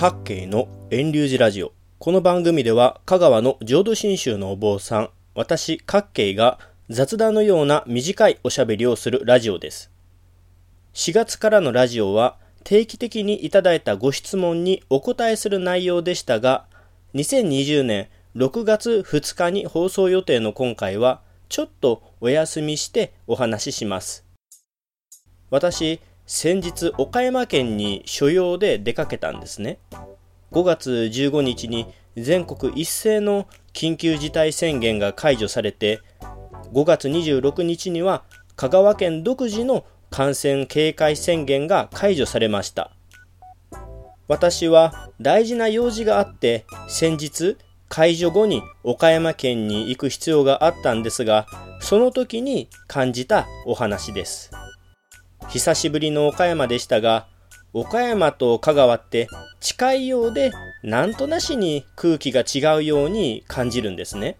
各系の遠流寺ラジオ。この番組では香川の浄土真宗のお坊さん、私各系が雑談のような短いおしゃべりをするラジオです。4月からのラジオは定期的にいただいたご質問にお答えする内容でしたが、2020年6月2日に放送予定の今回はちょっとお休みしてお話しします。私、先日岡山県に所用で出かけたんですね。5月15日に全国一斉の緊急事態宣言が解除されて、5月26日には香川県独自の感染警戒宣言が解除されました。私は大事な用事があって先日解除後に岡山県に行く必要があったんですが、その時に感じたお話です。久しぶりの岡山でしたが、岡山と香川って近いようで、なんとなしに空気が違うように感じるんですね。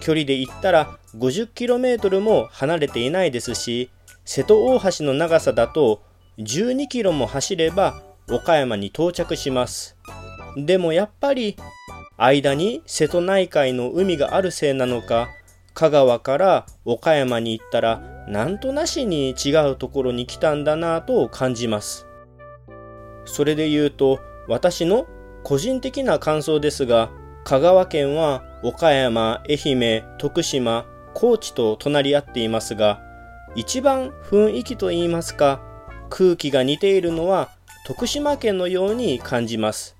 距離で言ったら 50km も離れていないですし、瀬戸大橋の長さだと 12km も走れば岡山に到着します。でもやっぱり間に瀬戸内海の海があるせいなのか、香川から岡山に行ったらなんとなしに違うところに来たんだなぁと感じます。それで言うと私の個人的な感想ですが香川県は岡山、愛媛、徳島、高知と隣り合っていますが一番雰囲気といいますか空気が似ているのは徳島県のように感じます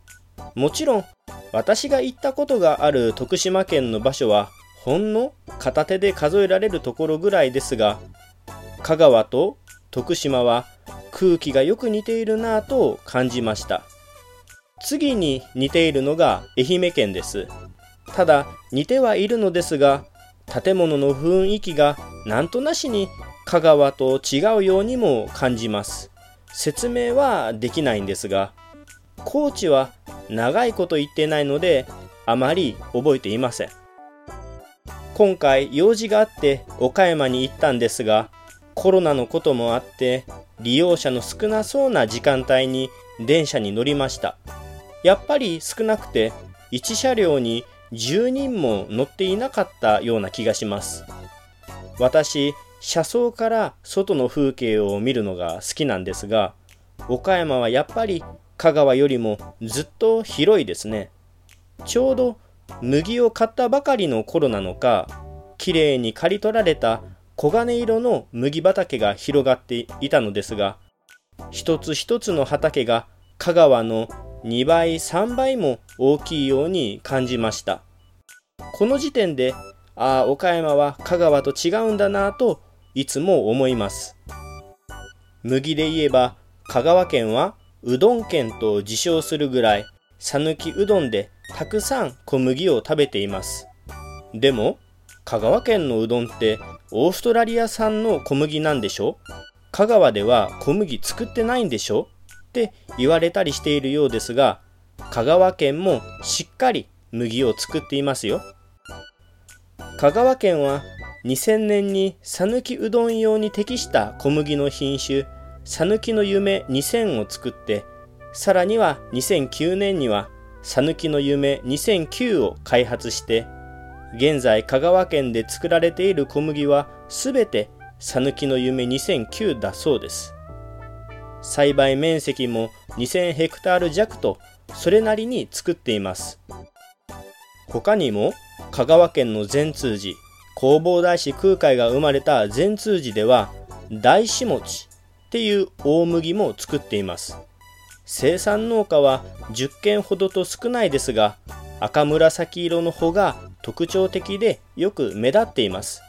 もちろん私が行ったことがある徳島県の場所はほんの片手で数えられるところぐらいですが、香川と徳島は空気がよく似ているなぁと感じました。次に似ているのが愛媛県です。ただ似てはいるのですが、建物の雰囲気がなんとなしに香川と違うようにも感じます。説明はできないんですが、高知は長いこと言ってないのであまり覚えていません。今回用事があって岡山に行ったんですが、コロナのこともあって利用者の少なそうな時間帯に電車に乗りました。やっぱり少なくて1車両に10人も乗っていなかったような気がします。私、車窓から外の風景を見るのが好きなんですが、岡山はやっぱり香川よりもずっと広いですね。ちょうど麦を買ったばかりの頃なのか、きれいに刈り取られた黄金色の麦畑が広がっていたのですが、一つ一つの畑が香川の2倍3倍も大きいように感じました。この時点で、ああ、岡山は香川と違うんだなぁといつも思います。麦で言えば香川県はうどん県と自称するぐらい讃岐うどんでたくさん小麦を食べています。でも、香川県のうどんってオーストラリア産の小麦なんでしょ？香川では小麦作ってないんでしょ？って言われたりしているようですが、香川県もしっかり麦を作っていますよ。香川県は2000年に讃岐うどん用に適した小麦の品種、讃岐の夢2000を作って、さらには2009年には讃岐の夢2009を開発して、現在香川県で作られている小麦はすべて讃岐の夢2009だそうです。栽培面積も2000ヘクタール弱とそれなりに作っています。他にも香川県の善通寺、弘法大師空海が生まれた善通寺では大師餅っていう大麦も作っています。生産農家は10軒ほどと少ないですが赤紫色の穂が特徴的でよく目立っています。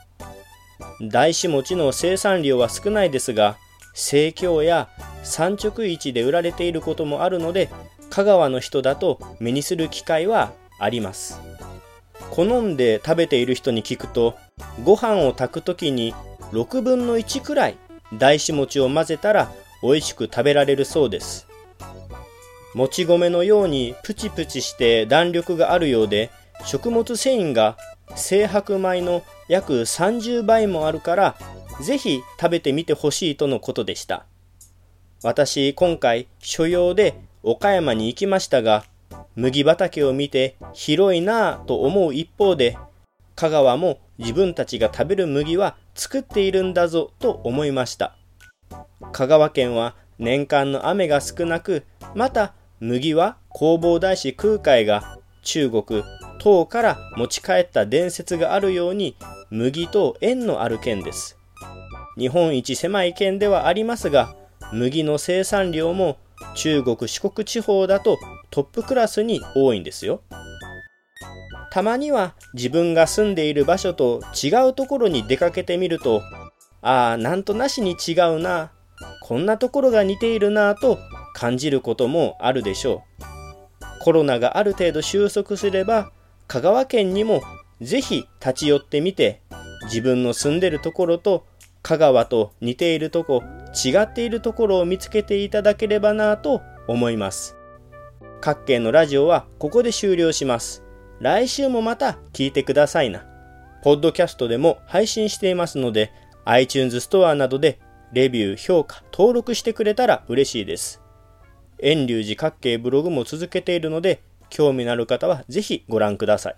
大師餅の生産量は少ないですが生協や産直市で売られていることもあるので香川の人だと目にする機会はあります。好んで食べている人に聞くとご飯を炊く時に6分の1くらい大師餅を混ぜたら美味しく食べられるそうです。もち米のようにプチプチして弾力があるようで食物繊維が精白米の約30倍もあるからぜひ食べてみてほしいとのことでした私今回所用で岡山に行きましたが、麦畑を見て広いなぁと思う一方で、香川も自分たちが食べる麦は作っているんだぞと思いました。香川県は年間の雨が少なく、また麦は弘法大師空海が中国、唐から持ち帰った伝説があるように麦と縁のある県です。日本一狭い県ではありますが、麦の生産量も中国四国地方だとトップクラスに多いんですよ。たまには自分が住んでいる場所と違うところに出かけてみると、ああ、なんとなしに違うな、こんなところが似ているなと感じることもあるでしょう。コロナがある程度収束すれば、香川県にもぜひ立ち寄ってみて、自分の住んでるところと香川と似ているとこ、違っているところを見つけていただければなと思います。各県のラジオはここで終了します。来週もまた聞いてくださいな。ポッドキャストでも配信していますので、iTunes ストアなどでレビュー、評価、登録してくれたら嬉しいです。遠隆寺各系ブログも続けているので、興味のある方はぜひご覧ください。